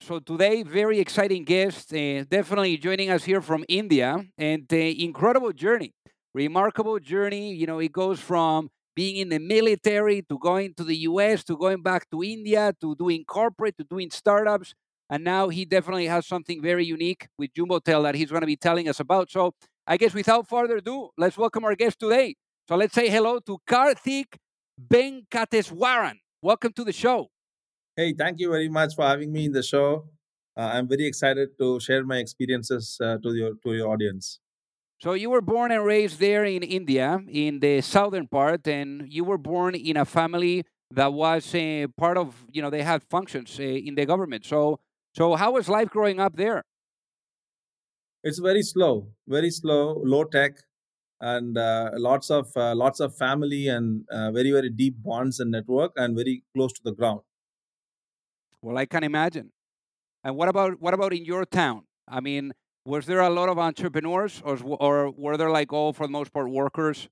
So today, very exciting guest, uh, definitely joining us here from India, and the incredible journey, remarkable journey. You know, it goes from being in the military to going to the U.S. to going back to India to doing corporate to doing startups, and now he definitely has something very unique with Jumbotail that he's going to be telling us about. So I guess without further ado, let's welcome our guest today. So let's say hello to Karthik Venkateswaran. Welcome to the show. Hey, thank you very much for having me in the show. Uh, I'm very excited to share my experiences uh, to your to your audience. So you were born and raised there in India, in the southern part, and you were born in a family that was uh, part of you know they had functions uh, in the government. So so how was life growing up there? It's very slow, very slow, low tech, and uh, lots of uh, lots of family and very very deep bonds and network, and very close to the ground. Well, I can imagine. And what about what about in your town? I mean, was there a lot of entrepreneurs, or or were there like all for the most part workers?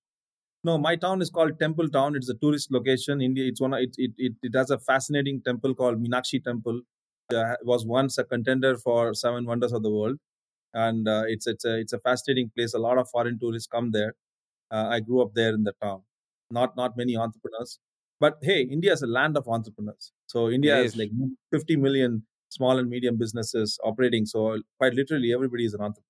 No, my town is called Temple Town. It's a tourist location. India. It's one. It it it, it has a fascinating temple called Minakshi Temple. Uh, it was once a contender for seven wonders of the world, and uh, it's it's a it's a fascinating place. A lot of foreign tourists come there. Uh, I grew up there in the town. Not not many entrepreneurs, but hey, India is a land of entrepreneurs. So India is like 50 million small and medium businesses operating. So quite literally, everybody is an entrepreneur.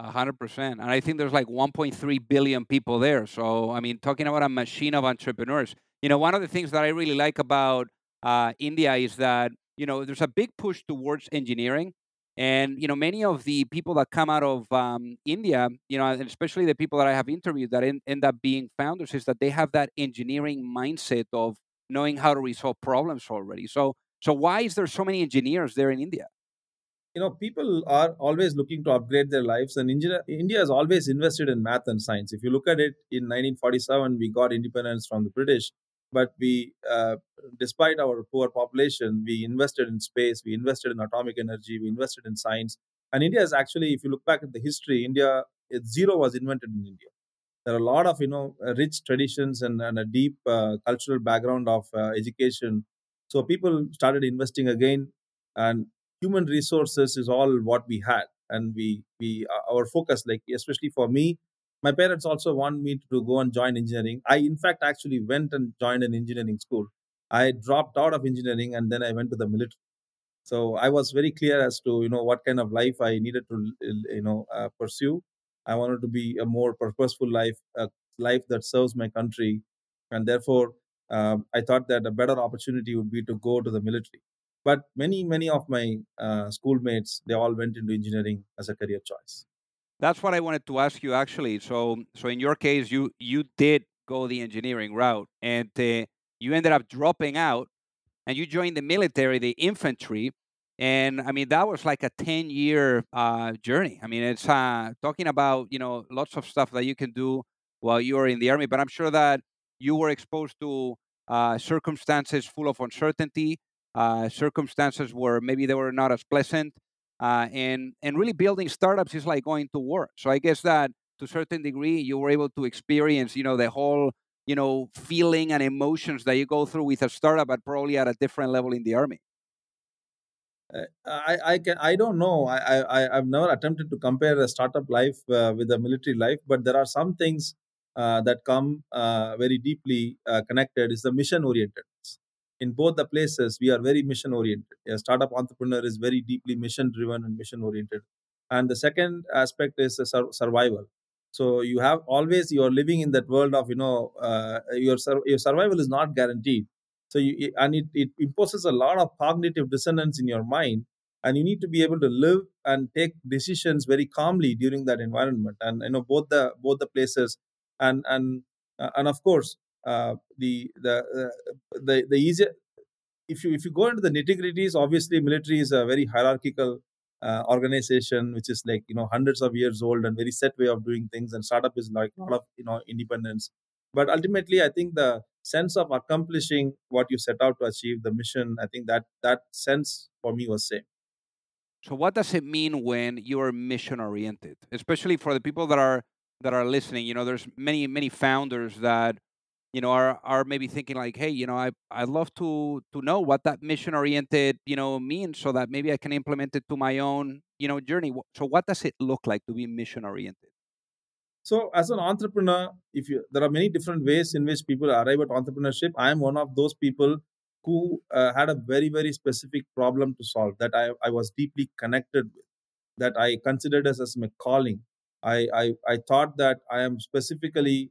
A hundred percent, and I think there's like 1.3 billion people there. So I mean, talking about a machine of entrepreneurs. You know, one of the things that I really like about uh, India is that you know there's a big push towards engineering. And you know, many of the people that come out of um, India, you know, and especially the people that I have interviewed that in, end up being founders, is that they have that engineering mindset of knowing how to resolve problems already. So, so why is there so many engineers there in India? You know, people are always looking to upgrade their lives, and India, India has always invested in math and science. If you look at it, in 1947, we got independence from the British, but we, uh, despite our poor population, we invested in space, we invested in atomic energy, we invested in science. And India is actually, if you look back at the history, India, zero was invented in India. There are a lot of you know rich traditions and, and a deep uh, cultural background of uh, education. So people started investing again, and human resources is all what we had, and we we uh, our focus, like especially for me, my parents also want me to go and join engineering. I, in fact, actually went and joined an engineering school. I dropped out of engineering and then I went to the military. So I was very clear as to you know what kind of life I needed to you know uh, pursue. I wanted to be a more purposeful life, a life that serves my country, and therefore um, I thought that a better opportunity would be to go to the military. But many many of my uh, schoolmates they all went into engineering as a career choice. That's what I wanted to ask you actually. So, so in your case, you you did go the engineering route, and uh, you ended up dropping out, and you joined the military, the infantry, and I mean that was like a ten year uh, journey. I mean, it's uh, talking about you know lots of stuff that you can do while you are in the army, but I'm sure that you were exposed to uh, circumstances full of uncertainty, uh, circumstances where maybe they were not as pleasant uh, and and really building startups is like going to work. So I guess that to a certain degree you were able to experience, you know, the whole you know, feeling and emotions that you go through with a startup, but probably at a different level in the army? Uh, I, I can I don't know. I, I I've never attempted to compare a startup life uh, with a military life, but there are some things uh, that come uh, very deeply uh, connected. Is the mission oriented. In both the places, we are very mission oriented. A startup entrepreneur is very deeply mission driven and mission oriented. And the second aspect is sur- survival. So you have always you are living in that world of you know uh, your your survival is not guaranteed so you and it, it imposes a lot of cognitive dissonance in your mind and you need to be able to live and take decisions very calmly during that environment and you know both the both the places and and uh, and of course uh, the the uh, the the easier if you if you go into the nitty gritties obviously military is a very hierarchical uh, organization which is like you know hundreds of years old and very set way of doing things and startup is like a lot of you know independence. But ultimately i think the sense of accomplishing what you set out to achieve the mission i think that that sense for me was same. So what does it mean when you are mission oriented especially for the people that are that are listening? You know there's many many founders that you know are are maybe thinking like hey you know i i'd love to to know what that mission oriented you know means so that maybe i can implement it to my own you know journey so what does it look like to be mission oriented so, as an entrepreneur, if you there are many different ways in which people arrive at entrepreneurship. I am one of those people who uh, had a very very specific problem to solve that I, I was deeply connected with, that I considered as, as my calling. I, I I thought that I am specifically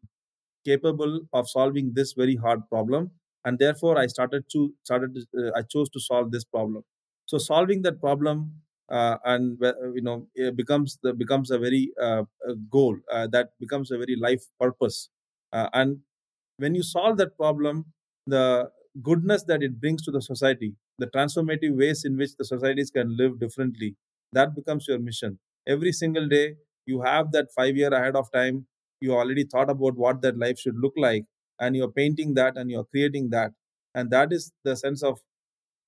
capable of solving this very hard problem, and therefore I started to started to, uh, I chose to solve this problem. So solving that problem uh, and you know it becomes the becomes a very uh, goal uh, that becomes a very life purpose. Uh, and when you solve that problem the goodness that it brings to the society the transformative ways in which the societies can live differently that becomes your mission. Every single day you have that 5 year ahead of time you already thought about what that life should look like and you're painting that and you're creating that and that is the sense of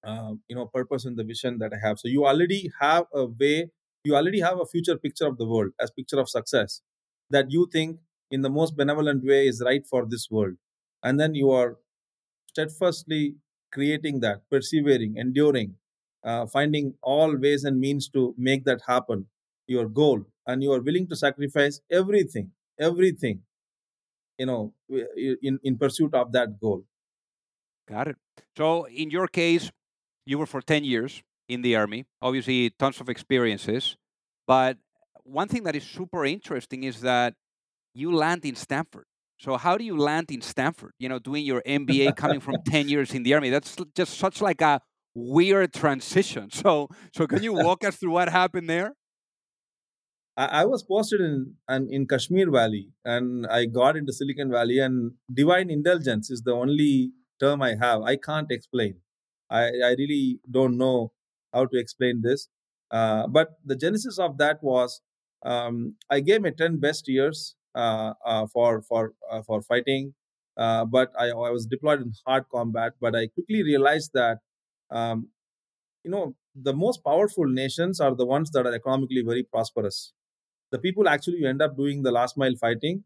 uh, you know purpose and the vision that i have. So you already have a way you already have a future picture of the world as picture of success that you think in the most benevolent way is right for this world and then you are steadfastly creating that persevering enduring uh, finding all ways and means to make that happen your goal and you are willing to sacrifice everything everything you know in in pursuit of that goal got it so in your case you were for 10 years in the army, obviously, tons of experiences. But one thing that is super interesting is that you land in Stanford. So how do you land in Stanford? You know, doing your MBA, coming from 10 years in the army. That's just such like a weird transition. So so can you walk us through what happened there? I, was posted in in Kashmir Valley and I got into Silicon Valley and divine indulgence is the only term I have. I can't explain. I, I really don't know how to explain this. Uh, but the genesis of that was um, I gave my 10 best years uh, uh, for for uh, for fighting, uh, but I, I was deployed in hard combat. But I quickly realized that um, you know the most powerful nations are the ones that are economically very prosperous. The people actually you end up doing the last mile fighting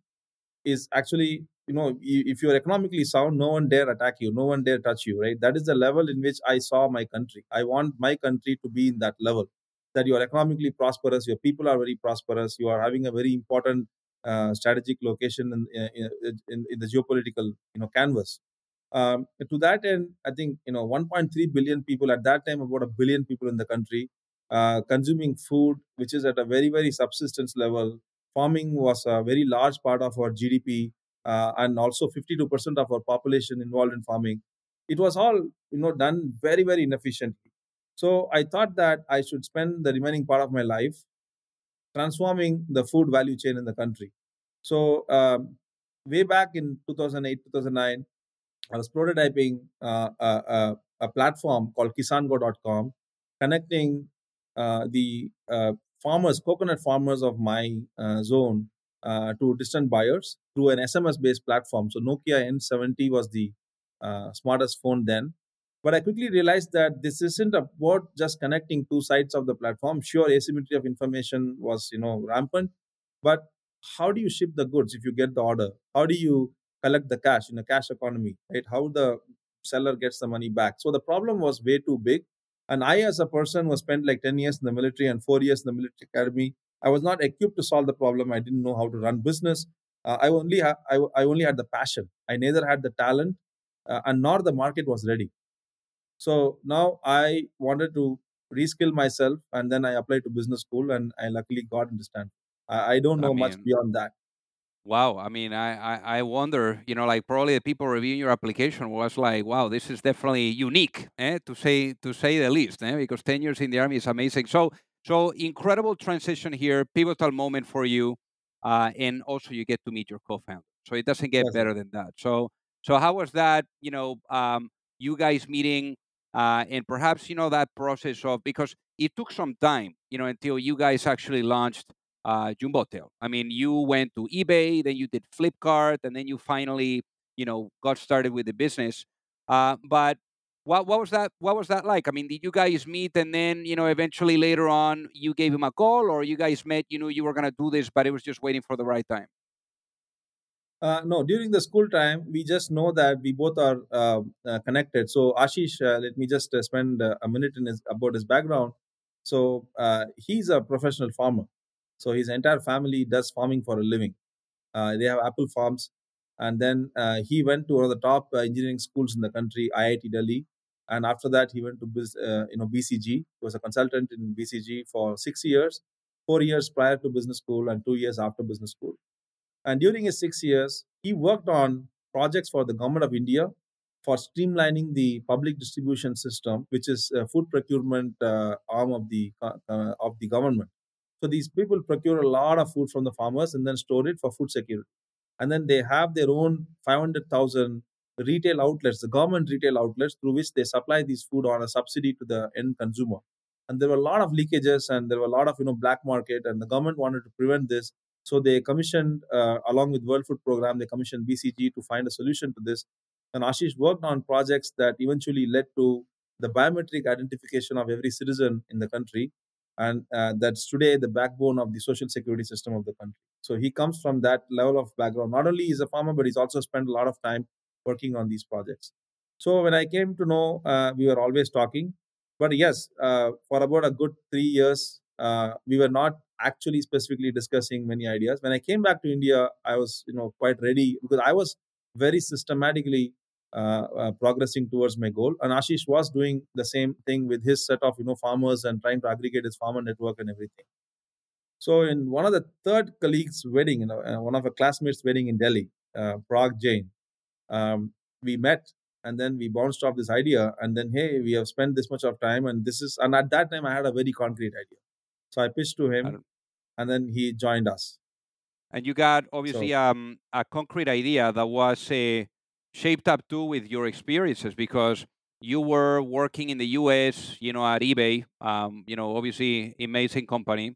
is actually you know if you're economically sound no one dare attack you no one dare touch you right? That is the level in which i saw my country. I want my country to be in that level that you are economically prosperous your people are very prosperous you are having a very important uh, strategic location in, in, in, in, the geopolitical you know canvas. Um, to that end i think you know 1.3 billion people at that time about a billion people in the country uh, consuming food which is at a very very subsistence level. Farming was a very large part of our gdp uh, and also 52% of our population involved in farming. It was all you know done very very inefficiently. So i thought that i should spend the remaining part of my life transforming the food value chain in the country. So um, way back in 2008 2009 i was prototyping uh, a, a, a, platform called kisango.com connecting the uh, farmers coconut farmers of my uh, zone uh, to distant buyers through an SMS based platform. So Nokia N70 was the uh, smartest phone then. But I quickly realized that this isn't about just connecting two sides of the platform. Sure, asymmetry of information was you know rampant, but how do you ship the goods if you get the order? How do you collect the cash in a cash economy, right? How the seller gets the money back. So the problem was way too big. And I, as a person who spent like 10 years in the military and four years in the military academy, I was not equipped to solve the problem. I didn't know how to run business. Uh, I only ha- I, I only had the passion. I neither had the talent uh, and nor the market was ready. So now I wanted to reskill myself and then I applied to business school and I luckily got into Stanford. I, I don't know I mean, much beyond that. Wow, I mean, I, I, I wonder, you know, like probably the people reviewing your application was like, wow, this is definitely unique, eh, to say to say the least, eh, because ten years in the army is amazing. So so incredible transition here, pivotal moment for you, uh, and also you get to meet your co-founder. So it doesn't get yes. better than that. So so how was that? You know, um, you guys meeting, uh, and perhaps you know that process of because it took some time, you know, until you guys actually launched uh. I mean, you went to eBay, then you did Flipkart, and then you finally, you know, got started with the business. Uh, but what what was that? What was that like? I mean, did you guys meet and then you know eventually later on you gave him a call, or you guys met? You knew you were gonna do this, but it was just waiting for the right time. Uh, no, during the school time, we just know that we both are uh, uh, connected. So Ashish, uh, let me just uh, spend uh, a minute in his, about his background. So he's a professional farmer. So his entire family does farming for a living. Uh, they have apple farms, and then uh, he went to one of the top uh, engineering schools in the country, IIT Delhi. And after that, he went to uh, you know BCG. He was a consultant in BCG for six years, four years prior to business school, and two years after business school. And during his six years, he worked on projects for the government of India for streamlining the public distribution system, which is a food procurement uh, arm of the uh, of the government. So these people procure a lot of food from the farmers and then store it for food security. And then they have their own 500,000 retail outlets, the government retail outlets through which they supply these food on a subsidy to the end consumer. And there were a lot of leakages and there were a lot of you know black market and the government wanted to prevent this. So they commissioned, uh, along with World Food Program, they commissioned BCG to find a solution to this. And Ashish worked on projects that eventually led to the biometric identification of every citizen in the country and uh, that's today the backbone of the social security system of the country. So he comes from that level of background. Not only is a farmer, but he's also spent a lot of time working on these projects. So when I came to know, uh, we were always talking. But yes, uh, for about a good three years, uh, we were not actually specifically discussing many ideas. When I came back to India, I was you know quite ready because I was very systematically uh, uh, progressing towards my goal. And Ashish was doing the same thing with his set of you know farmers and trying to aggregate his farmer network and everything. So in one of the third colleague's wedding, you know, uh, one of a classmates' wedding in Delhi, uh, Prague Jain, um, we met and then we bounced off this idea. And then hey, we have spent this much of time, and this is and at that time I had a very concrete idea. So I pitched to him, and then he joined us. And you got obviously so, um, a concrete idea that was a shaped up too with your experiences because you were working in the US, you know, at eBay, um, you know, obviously amazing company,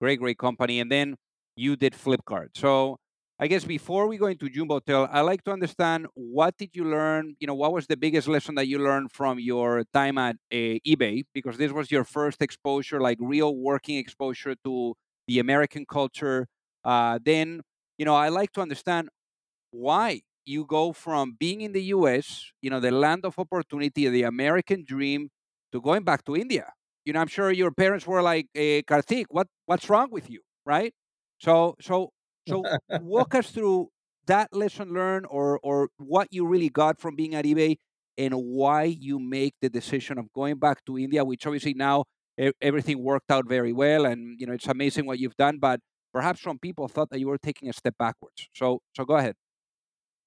great, great company. And then you did Flipkart. So I guess before we go into Jumbotail, I like to understand what did you learn? You know, what was the biggest lesson that you learned from your time at uh, eBay? Because this was your first exposure, like real working exposure to the American culture. Uh, then, you know, I like to understand why you go from being in the US, you know, the land of opportunity, the American dream, to going back to India. You know, I'm sure your parents were like, eh, Karthik, what what's wrong with you, right? So, so, so, walk us through that lesson learned, or or what you really got from being at eBay, and why you make the decision of going back to India, which obviously now everything worked out very well, and you know it's amazing what you've done, but perhaps some people thought that you were taking a step backwards. So, so go ahead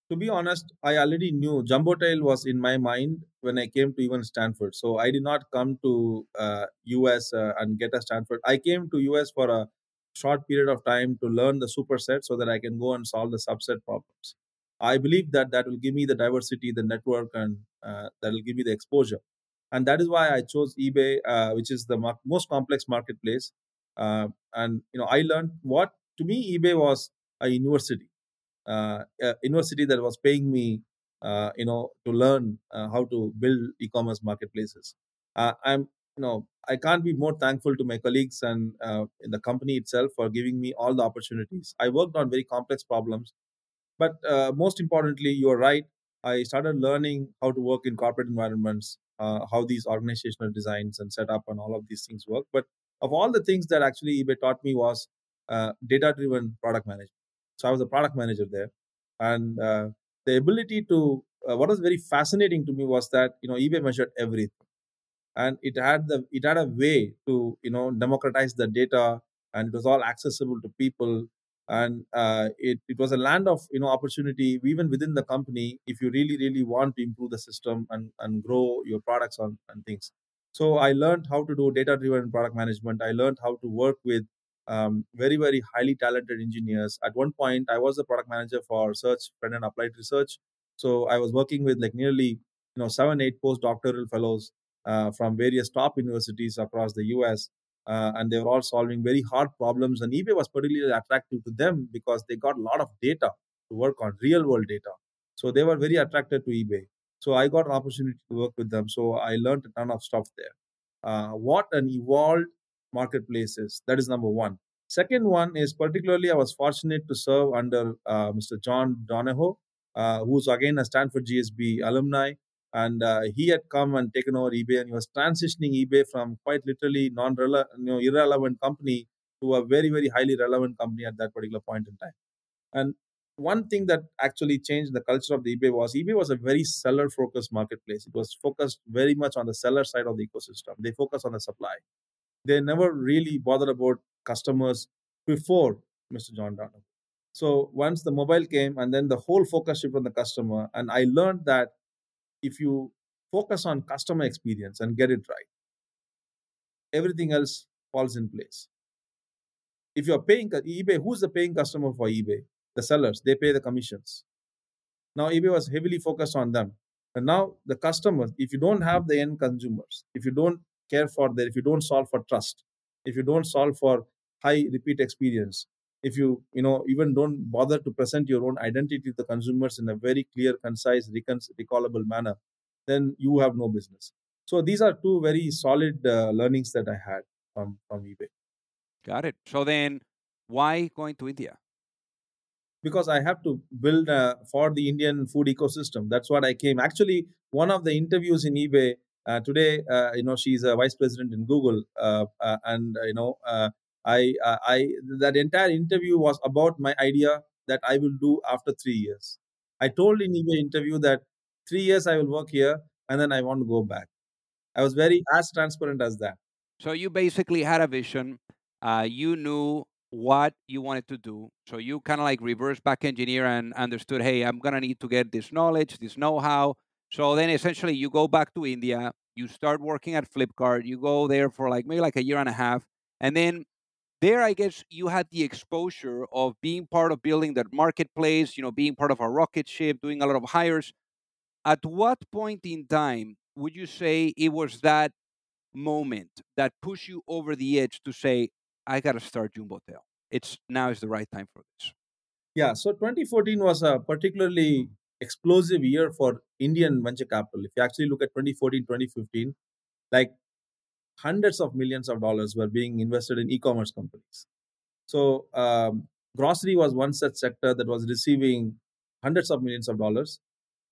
to be honest, I already knew Jumbotail was in my mind when I came to even Stanford. So I did not come to uh, US uh, and get a Stanford. I came to US for a short period of time to learn the superset so that I can go and solve the subset problems. I believe that that will give me the diversity, the network, and uh, that will give me the exposure. And that is why I chose eBay, uh, which is the mar- most complex marketplace. Uh, and you know, I learned what to me eBay was a university university that was paying me, uh, you know, to learn uh, how to build e-commerce marketplaces. I'm, you know, I can't be more thankful to my colleagues and in the company itself for giving me all the opportunities. I worked on very complex problems But uh, most importantly, you're right. I started learning how to work in corporate environments, uh, how these organizational designs and setup and all of these things work. But of all the things that actually eBay taught me was uh, data-driven product management. So I was a product manager there, and uh, the ability to uh, what was very fascinating to me was that you know eBay measured everything, and it had the it had a way to you know democratize the data, and it was all accessible to people, and uh, it it was a land of you know opportunity even within the company if you really really want to improve the system and and grow your products on and things. So I learned how to do data driven product management. I learned how to work with um, very very highly talented engineers. At one point i was the product manager for search and applied research. So i was working with like nearly you know seven eight postdoctoral fellows uh, from various top universities across the us uh, and they were all solving very hard problems and ebay was particularly attractive to them because they got a lot of data to work on real world data. So they were very attracted to ebay. So i got an opportunity to work with them. So i learned a ton of stuff there. Uh, what an evolved marketplaces. That is number one. Second one is particularly I was fortunate to serve under uh, Mr. John Donahoe, uh, who's again a Stanford GSB alumni. And uh, he had come and taken over eBay and he was transitioning eBay from quite literally non you know, irrelevant company to a very, very highly relevant company at that particular point in time. And one thing that actually changed the culture of the eBay was eBay was a very seller focused marketplace. It was focused very much on the seller side of the ecosystem. They focus on the supply they never really bothered about customers before Mr. John Donahoe. So once the mobile came, and then the whole focus shifted on the customer, and I learned that if you focus on customer experience and get it right, everything else falls in place. If you're paying eBay, who's the paying customer for eBay? The sellers. They pay the commissions. Now eBay was heavily focused on them. And now the customers, if you don't have the end consumers, if you don't care for that. If you don't solve for trust if you don't solve for high repeat experience if you you know even don't bother to present your own identity to the consumers in a very clear concise recallable manner then you have no business. So these are two very solid uh, learnings that i had from from ebay. Got it. So then why going to india? Because I have to build uh, for the Indian food ecosystem. That's what I came. Actually, one of the interviews in eBay, uh, today, uh, you know, she's a vice president in Google, uh, uh and uh, you know, uh, I, I, that entire interview was about my idea that I will do after three years. I told in the interview that three years I will work here, and then I want to go back. I was very as transparent as that. So you basically had a vision. you knew what you wanted to do. So you kind of like reverse back engineer and understood, hey, I'm gonna need to get this knowledge, this know-how, so then essentially you go back to India, you start working at Flipkart, you go there for like maybe like a year and a half. And then there, I guess you had the exposure of being part of building that marketplace, you know, being part of a rocket ship, doing a lot of hires. At what point in time would you say it was that moment that pushed you over the edge to say, I got to start Jumbotail? It's now is the right time for this. Yeah, so 2014 was a particularly explosive year for Indian venture capital. If you actually look at 2014, 2015, like hundreds of millions of dollars were being invested in e-commerce companies. So um, grocery was one such sector that was receiving hundreds of millions of dollars,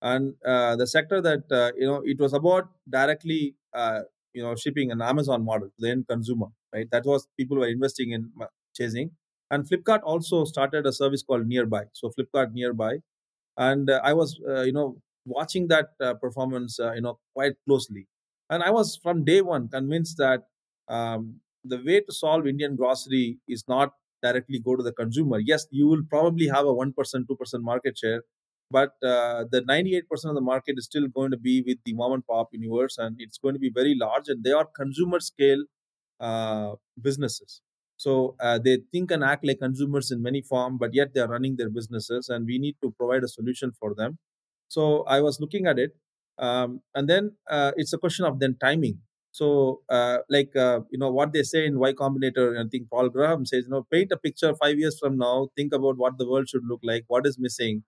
and uh, the sector that uh, you know it was about directly uh, you know shipping an Amazon model to the end consumer, right? That was people were investing in chasing. And Flipkart also started a service called Nearby. So Flipkart Nearby and uh, i was uh, you know watching that uh, performance you know quite closely. And i was from day one convinced that um, the way to solve indian grocery is not directly go to the consumer. Yes you will probably have a 1% 2% market share but uh, the 98% of the market is still going to be with the mom and pop universe and it's going to be very large and they are consumer scale uh, businesses so uh, they think and act like consumers in many form, but yet they are running their businesses, and we need to provide a solution for them. So I was looking at it, um, and then uh, it's a question of then timing. So uh, like uh, you know what they say in Y Combinator, I think Paul Graham says, you know, paint a picture five years from now. Think about what the world should look like. What is missing.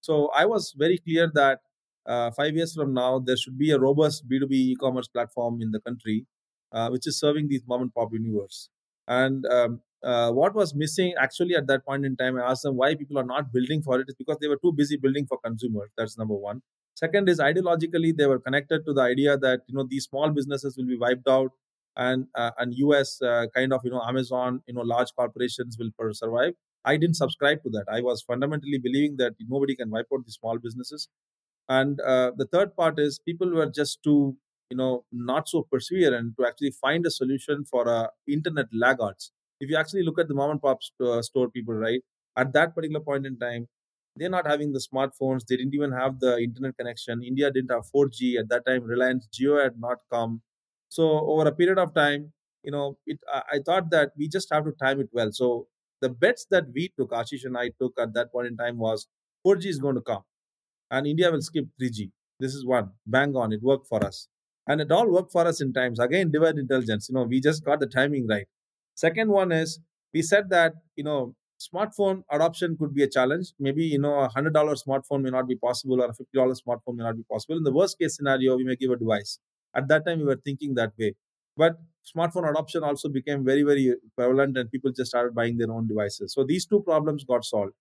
So I was very clear that uh, five years from now there should be a robust B2B e-commerce platform in the country, uh, which is serving these mom and pop universe. And um, uh, what was missing actually at that point in time, I asked them why people are not building for it. Is because they were too busy building for consumers. That's number one. Second is ideologically they were connected to the idea that you know these small businesses will be wiped out, and uh, and US uh, kind of you know Amazon you know large corporations will survive. I didn't subscribe to that. I was fundamentally believing that nobody can wipe out the small businesses. And uh, the third part is people were just too you know not so perseverant to actually find a solution for uh, internet laggards. If you actually look at the mom and pop st- store people right at that particular point in time they're not having the smartphones they didn't even have the internet connection india didn't have 4g at that time reliance Jio had not come. So over a period of time you know it I, I thought that we just have to time it well. So the bets that we took ashish and i took at that point in time was 4g is going to come and india will skip 3g this is one. Bang on. It worked for us and it all worked for us in times. Again divide intelligence. You know we just got the timing right. Second one is we said that you know smartphone adoption could be a challenge. Maybe you know a hundred dollar smartphone may not be possible or a fifty dollar smartphone may not be possible. In the worst case scenario we may give a device. At that time we were thinking that way. But smartphone adoption also became very very prevalent and people just started buying their own devices. So these two problems got solved.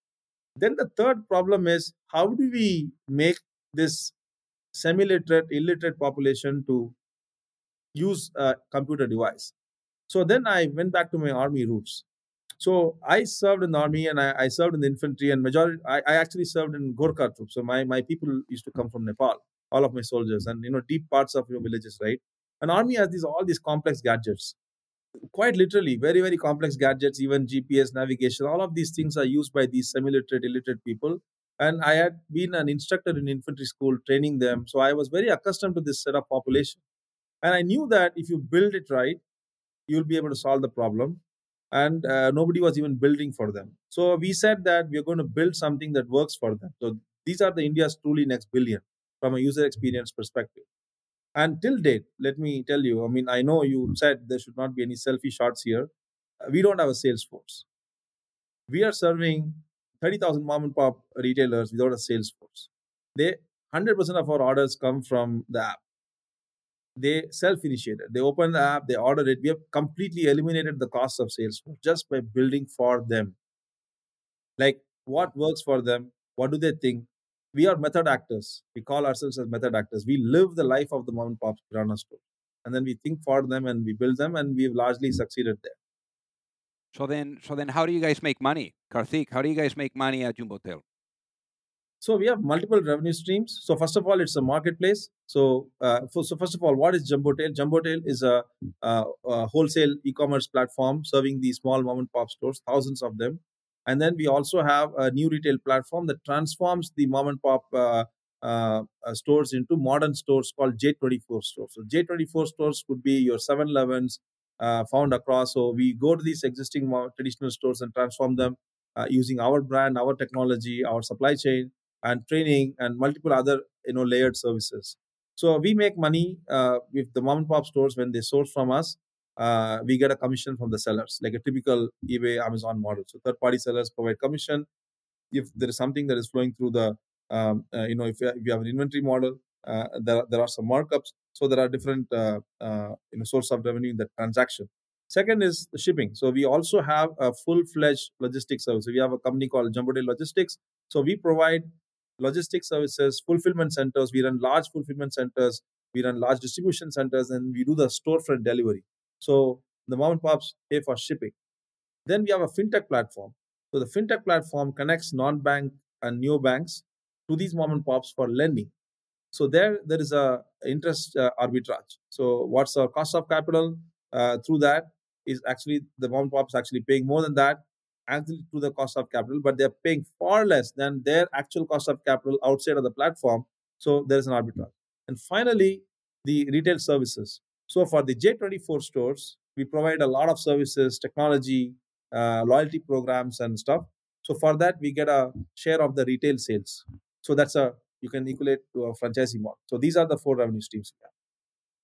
Then the third problem is how do we make this semi-literate, illiterate population to use a computer device. So then I went back to my army roots. So I served in the army and I, I served in the infantry and majority I, I, actually served in Gorkha troops. So my, my people used to come from Nepal, all of my soldiers and you know deep parts of your villages, right? An army has these all these complex gadgets. Quite literally, very, very complex gadgets, even GPS navigation, all of these things are used by these semi-literate, illiterate people and i had been an instructor in infantry school training them. So i was very accustomed to this set of population. And i knew that if you build it right you'll be able to solve the problem. And uh, nobody was even building for them. So we said that we're going to build something that works for them. So these are the india's truly next billion from a user experience perspective. And till date let me tell you i mean i know you said there should not be any selfie shots here. We don't have a sales force we are serving 30,000 mom and pop retailers without a sales force. They 100% of our orders come from the app. They self-initiated. They open the app, they order it. We have completely eliminated the cost of sales just by building for them. Like what works for them? What do they think? We are method actors. We call ourselves as method actors. We live the life of the mom and pop kirana store. And then we think for them and we build them and we've largely succeeded there. So then, so then, how do you guys make money, Karthik? How do you guys make money at Jumbotail? So we have multiple revenue streams. So first of all, it's a marketplace. So, uh, for, so first of all, what is Jumbotail? Jumbotail is a, a, a wholesale e-commerce platform serving these small mom and pop stores, thousands of them. And then we also have a new retail platform that transforms the mom and pop uh, uh, uh stores into modern stores called J24 stores. So J24 stores could be your 7-Elevens, uh, found across. So we go to these existing traditional stores and transform them uh, using our brand, our technology, our supply chain, and training, and multiple other you know layered services. So we make money uh, with the mom and pop stores when they source from us. Uh, we get a commission from the sellers, like a typical eBay, Amazon model. So third-party sellers provide commission. If there is something that is flowing through the, um, uh, you know, if you, have an inventory model, uh, there, there are some markups. So there are different uh, uh, you know source of revenue in that transaction. Second is the shipping. So we also have a full-fledged logistics service. We have a company called Jumbotail Logistics. So we provide logistics services, fulfillment centers. We run large fulfillment centers. We run large distribution centers, and we do the storefront delivery. So the mom and pops pay for shipping. Then we have a fintech platform. So the fintech platform connects non-bank and new banks to these mom and pops for lending. So there, there is a interest uh, arbitrage. So what's our cost of capital uh, through that is actually the mom and pops actually paying more than that actually to the cost of capital, but they're paying far less than their actual cost of capital outside of the platform. So there is an arbitrage. And finally, the retail services. So for the J24 stores, we provide a lot of services, technology, uh, loyalty programs, and stuff. So for that, we get a share of the retail sales. So that's a you can equate to a franchising model. So these are the four revenue streams.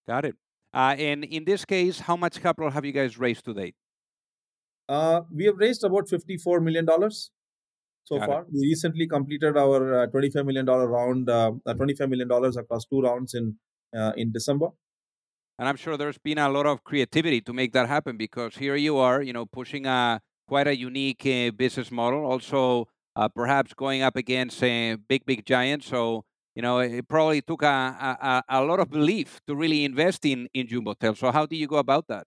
Got it. Uh, and in this case, how much capital have you guys raised to date? Uh, we have raised about $54 million so Got far. It. We recently completed our uh, $25 million round, uh, $25 million across two rounds in uh, in December. And I'm sure there's been a lot of creativity to make that happen because here you are, you know, pushing a quite a unique uh, business model. Also, uh, perhaps going up against a big, big giants. So, you know, it probably took a, a, a lot of belief to really invest in in Jumbotail. So, how do you go about that?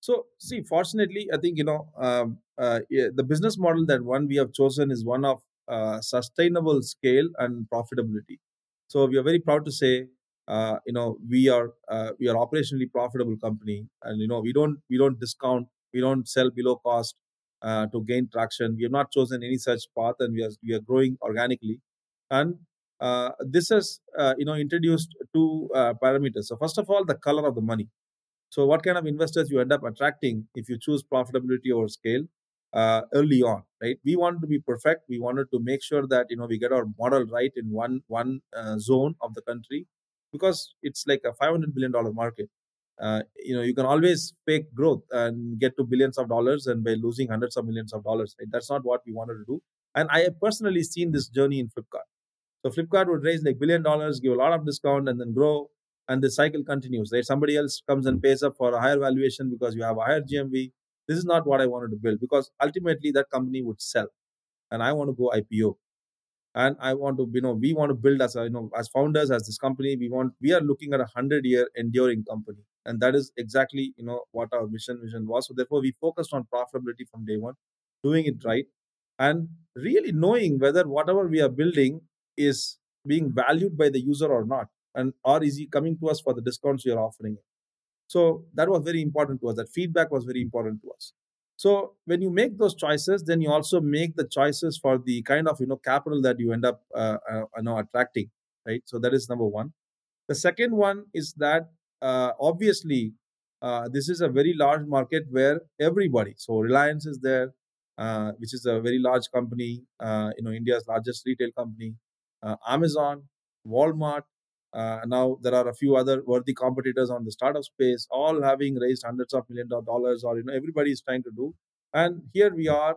So, see, fortunately, I think you know um, uh, the business model that one we have chosen is one of uh, sustainable scale and profitability. So, we are very proud to say, uh, you know, we are uh, we are operationally profitable company, and you know, we don't we don't discount, we don't sell below cost uh, to gain traction. We have not chosen any such path, and we are we are growing organically, and uh, this has you know introduced two parameters. So, first of all, the color of the money so, what kind of investors you end up attracting if you choose profitability over scale uh, early on, right? We wanted to be perfect. We wanted to make sure that you know we get our model right in one one uh, zone of the country because it's like a 500 billion dollar market. Uh, you know, you can always fake growth and get to billions of dollars and by losing hundreds of millions of dollars. Right? That's not what we wanted to do. And I have personally seen this journey in Flipkart. So Flipkart would raise like billion dollars, give a lot of discount, and then grow and the cycle continues. Right? Somebody else comes and pays up for a higher valuation because you have a higher GMV. This is not what I wanted to build because ultimately that company would sell, and I want to go IPO. And I want to, you know, we want to build as a, you know, as founders, as this company, we want, we are looking at a hundred year enduring company, and that is exactly, you know, what our mission vision was. So therefore, we focused on profitability from day one, doing it right, and really knowing whether whatever we are building is being valued by the user or not and or is he coming to us for the discounts you're offering so that was very important to us. That feedback was very important to us. So when you make those choices then you also make the choices for the kind of you know capital that you end up uh, uh, you know attracting right? So that is number one. The second one is that obviously uh, this is a very large market where everybody so reliance is there uh, which is a very large company uh, you know india's largest retail company amazon walmart uh, now there are a few other worthy competitors on the startup space, all having raised hundreds of millions of dollars, or you know everybody is trying to do. And here we are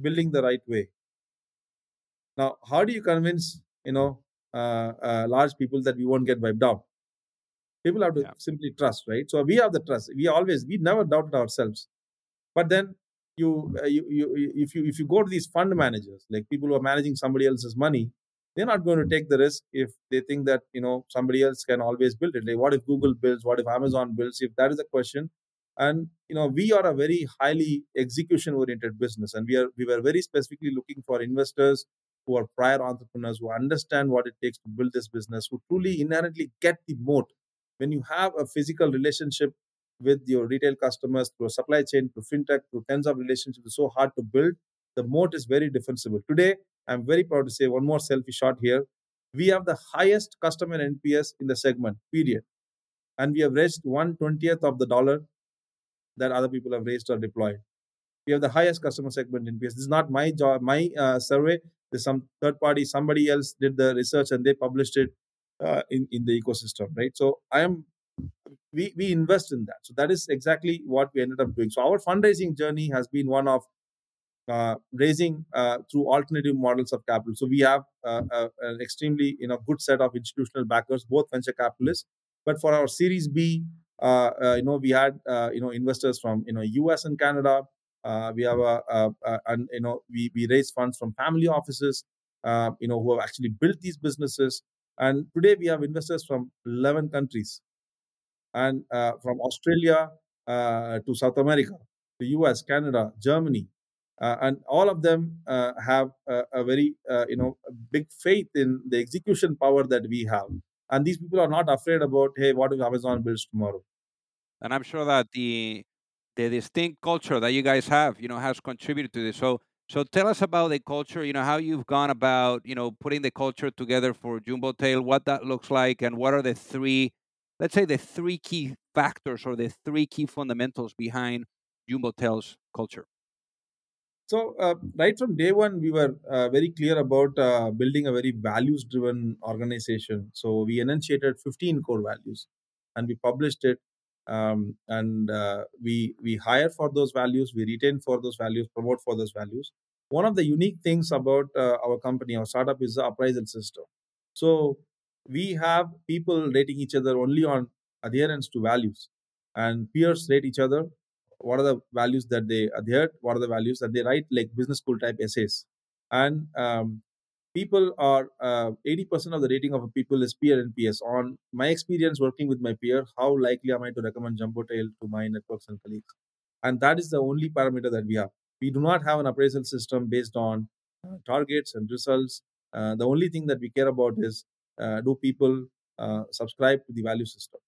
building the right way. Now, how do you convince you know uh, uh, large people that we won't get wiped out? People have to yeah. simply trust, right? So we have the trust. We always we never doubted ourselves. But then you, uh, you, you if you if you go to these fund managers, like people who are managing somebody else's money, they're not going to take the risk if they think that you know somebody else can always build it like what if google builds what if amazon builds if that is the question and you know we are a very highly execution oriented business and we are we were very specifically looking for investors who are prior entrepreneurs who understand what it takes to build this business who truly inherently get the moat when you have a physical relationship with your retail customers through supply chain through fintech through tens of relationships it's so hard to build the moat is very defensible today I'm very proud to say one more selfie shot here. We have the highest customer NPS in the segment, period. And we have raised one twentieth of the dollar that other people have raised or deployed. We have the highest customer segment NPS. This is not my job, my uh, survey. There's some third party, somebody else did the research and they published it uh, in, in the ecosystem, right? So I am we, we invest in that. So that is exactly what we ended up doing. So our fundraising journey has been one of uh, raising uh, through alternative models of capital. So we have uh, an extremely you know good set of institutional backers, both venture capitalists. But for our Series B, you know we had you know investors from you know U.S. and Canada. we have a, and you know we we raise funds from family offices. you know who have actually built these businesses. And today we have investors from 11 countries, and from Australia to South America, to US, Canada, Germany, uh, and all of them uh, have a, a very uh, you know big faith in the execution power that we have. And these people are not afraid about hey what if amazon builds tomorrow? And i'm sure that the the distinct culture that you guys have you know has contributed to this. So so tell us about the culture you know how you've gone about you know putting the culture together for Jumbotail, what that looks like and what are the three let's say the three key factors or the three key fundamentals behind Jumbotail's culture so, uh, right from day one, we were uh, very clear about uh, building a very values driven organization. So, we enunciated 15 core values and we published it. Um, and uh, we we hire for those values, we retain for those values, promote for those values. One of the unique things about uh, our company, our startup, is the appraisal system. So, we have people rating each other only on adherence to values and peers rate each other what are the values that they adhere what are the values that they write like business school type essays and um, people are uh, 80% of the rating of a people is peer NPS. On my experience working with my peer, how likely am I to recommend Jumbotail to my networks and colleagues? And that is the only parameter that we have. We do not have an appraisal system based on uh, targets and results. Uh, the only thing that we care about is uh, do people uh, subscribe to the value system?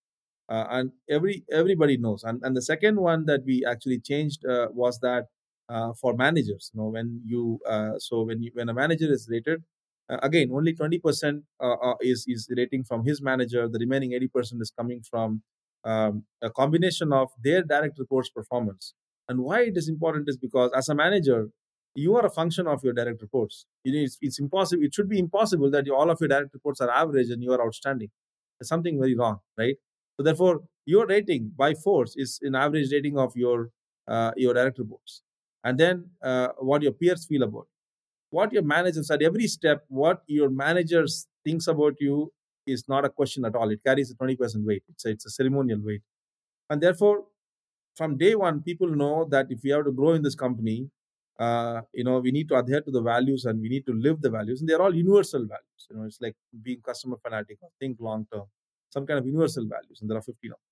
Uh, and every everybody knows. And and the second one that we actually changed uh, was that uh, for managers. You know, when you uh, so when you when a manager is rated, uh, again only 20% uh, is is rating from his manager. The remaining 80% is coming from um, a combination of their direct reports performance. And why it is important is because as a manager, you are a function of your direct reports. You know, it's, it's impossible. It should be impossible that you, all of your direct reports are average and you are outstanding. There's something very wrong, right? So therefore, your rating by force is an average rating of your uh, your direct reports and then uh, what your peers feel about. What your managers at every step what your managers thinks about you is not a question at all. It carries a 20% weight. It's a, it's a ceremonial weight. And therefore from day one people know that if we have to grow in this company uh, you know we need to adhere to the values and we need to live the values. And they're all universal values. You know it's like being customer fanatic or think long term some kind of universal values. And there are 15 of them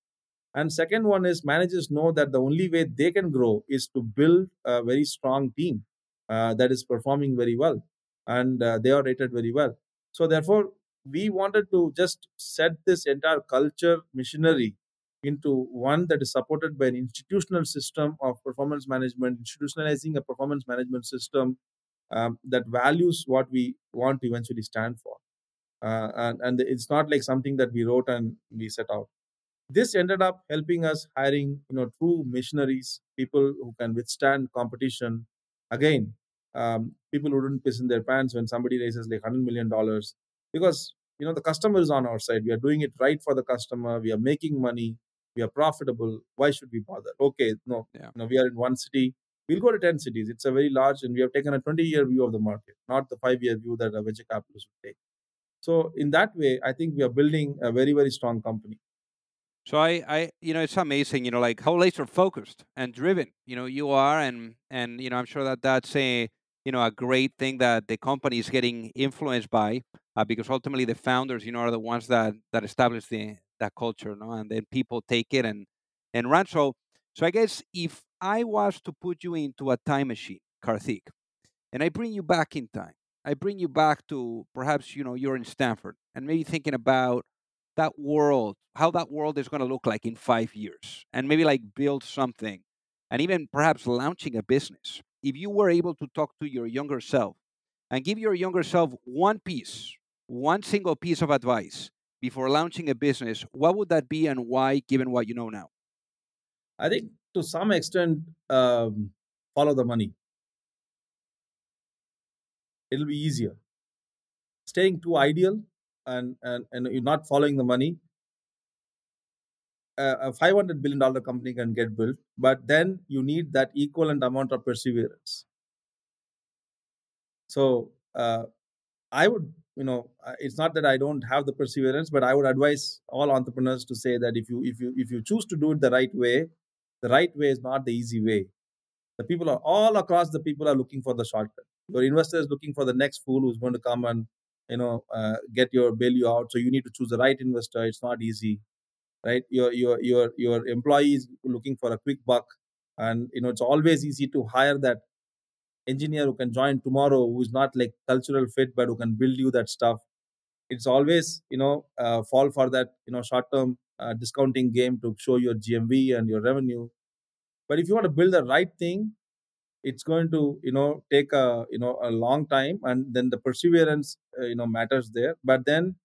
and second one is managers know that the only way they can grow is to build a very strong team uh, that is performing very well and uh, they are rated very well. So therefore, we wanted to just set this entire culture machinery into one that is supported by an institutional system of performance management, institutionalizing a performance management system um, that values what we want to eventually stand for. Uh, and, and it's not like something that we wrote and we set out this ended up helping us hiring you know true missionaries people who can withstand competition. Again um, people who didn't piss in their pants when somebody raises like 100 million dollars because you know the customer is on our side. We are doing it right for the customer. We are making money. We are profitable. Why should we bother? Okay no yeah. no we are in one city. We'll go to 10 cities. It's a very large and we have taken a 20 year view of the market not the 5 year view that a venture capitalist would take. So in that way i think we are building a very very strong company so I, I, you know, it's amazing, you know, like how laser focused and driven, you know, you are, and and you know, I'm sure that that's a, you know, a great thing that the company is getting influenced by, uh, because ultimately the founders, you know, are the ones that that establish the that culture, no, and then people take it and and run. So, so I guess if I was to put you into a time machine, Karthik, and I bring you back in time, I bring you back to perhaps you know you're in Stanford and maybe thinking about that world, how that world is going to look like in five years, and maybe like build something, and even perhaps launching a business. If you were able to talk to your younger self and give your younger self one piece, one single piece of advice before launching a business, what would that be and why, given what you know now? I think to some extent, um, follow the money. It'll be easier. Staying too ideal and and, and you're not following the money a 500 billion dollar company can get built but then you need that equivalent amount of perseverance. So uh, i would you know it's not that i don't have the perseverance but i would advise all entrepreneurs to say that if you if you if you choose to do it the right way the right way is not the easy way. The people are all across the people are looking for the shortcut. Your investor is looking for the next fool who's going to come and you know uh, get your you out. So you need to choose the right investor. It's not easy right? Your your your your employees looking for a quick buck and you know it's always easy to hire that engineer who can join tomorrow who's not like cultural fit but who can build you that stuff. It's always you know uh, fall for that you know short term uh, discounting game to show your gmv and your revenue. But if you want to build the right thing it's going to you know take a you know a long time and then the perseverance uh, you know matters there. But then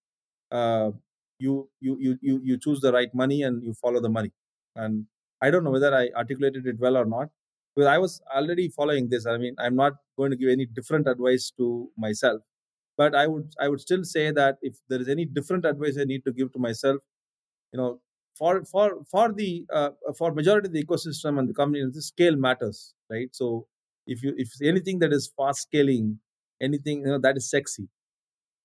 uh, you, you you you you choose the right money and you follow the money. And i don't know whether i articulated it well or not because i was already following this. I mean i'm not going to give any different advice to myself. But i would i would still say that if there is any different advice i need to give to myself you know for for for the uh, for majority of the ecosystem and the company the scale matters right so if you if anything that is fast scaling anything you know that is sexy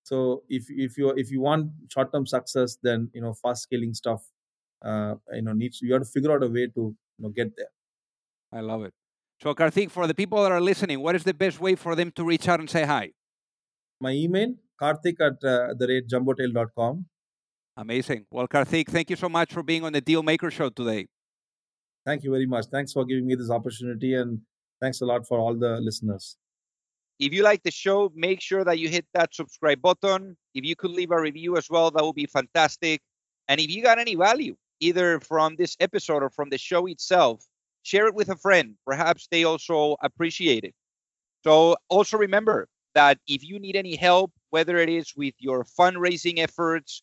so if if you if you want short term success then you know fast scaling stuff uh, you know needs you have to figure out a way to you know get there. I love it. So Karthik, for the people that are listening, what is the best way for them to reach out and say hi? My email, karthik at uh, the rate jumbotail.com. Amazing. Well, Karthik, thank you so much for being on the Deal Maker Show today. Thank you very much. Thanks for giving me this opportunity and thanks a lot for all the listeners. If you like the show, make sure that you hit that subscribe button. If you could leave a review as well, that would be fantastic. And if you got any value, either from this episode or from the show itself, share it with a friend. Perhaps they also appreciate it. So also remember that if you need any help, whether it is with your fundraising efforts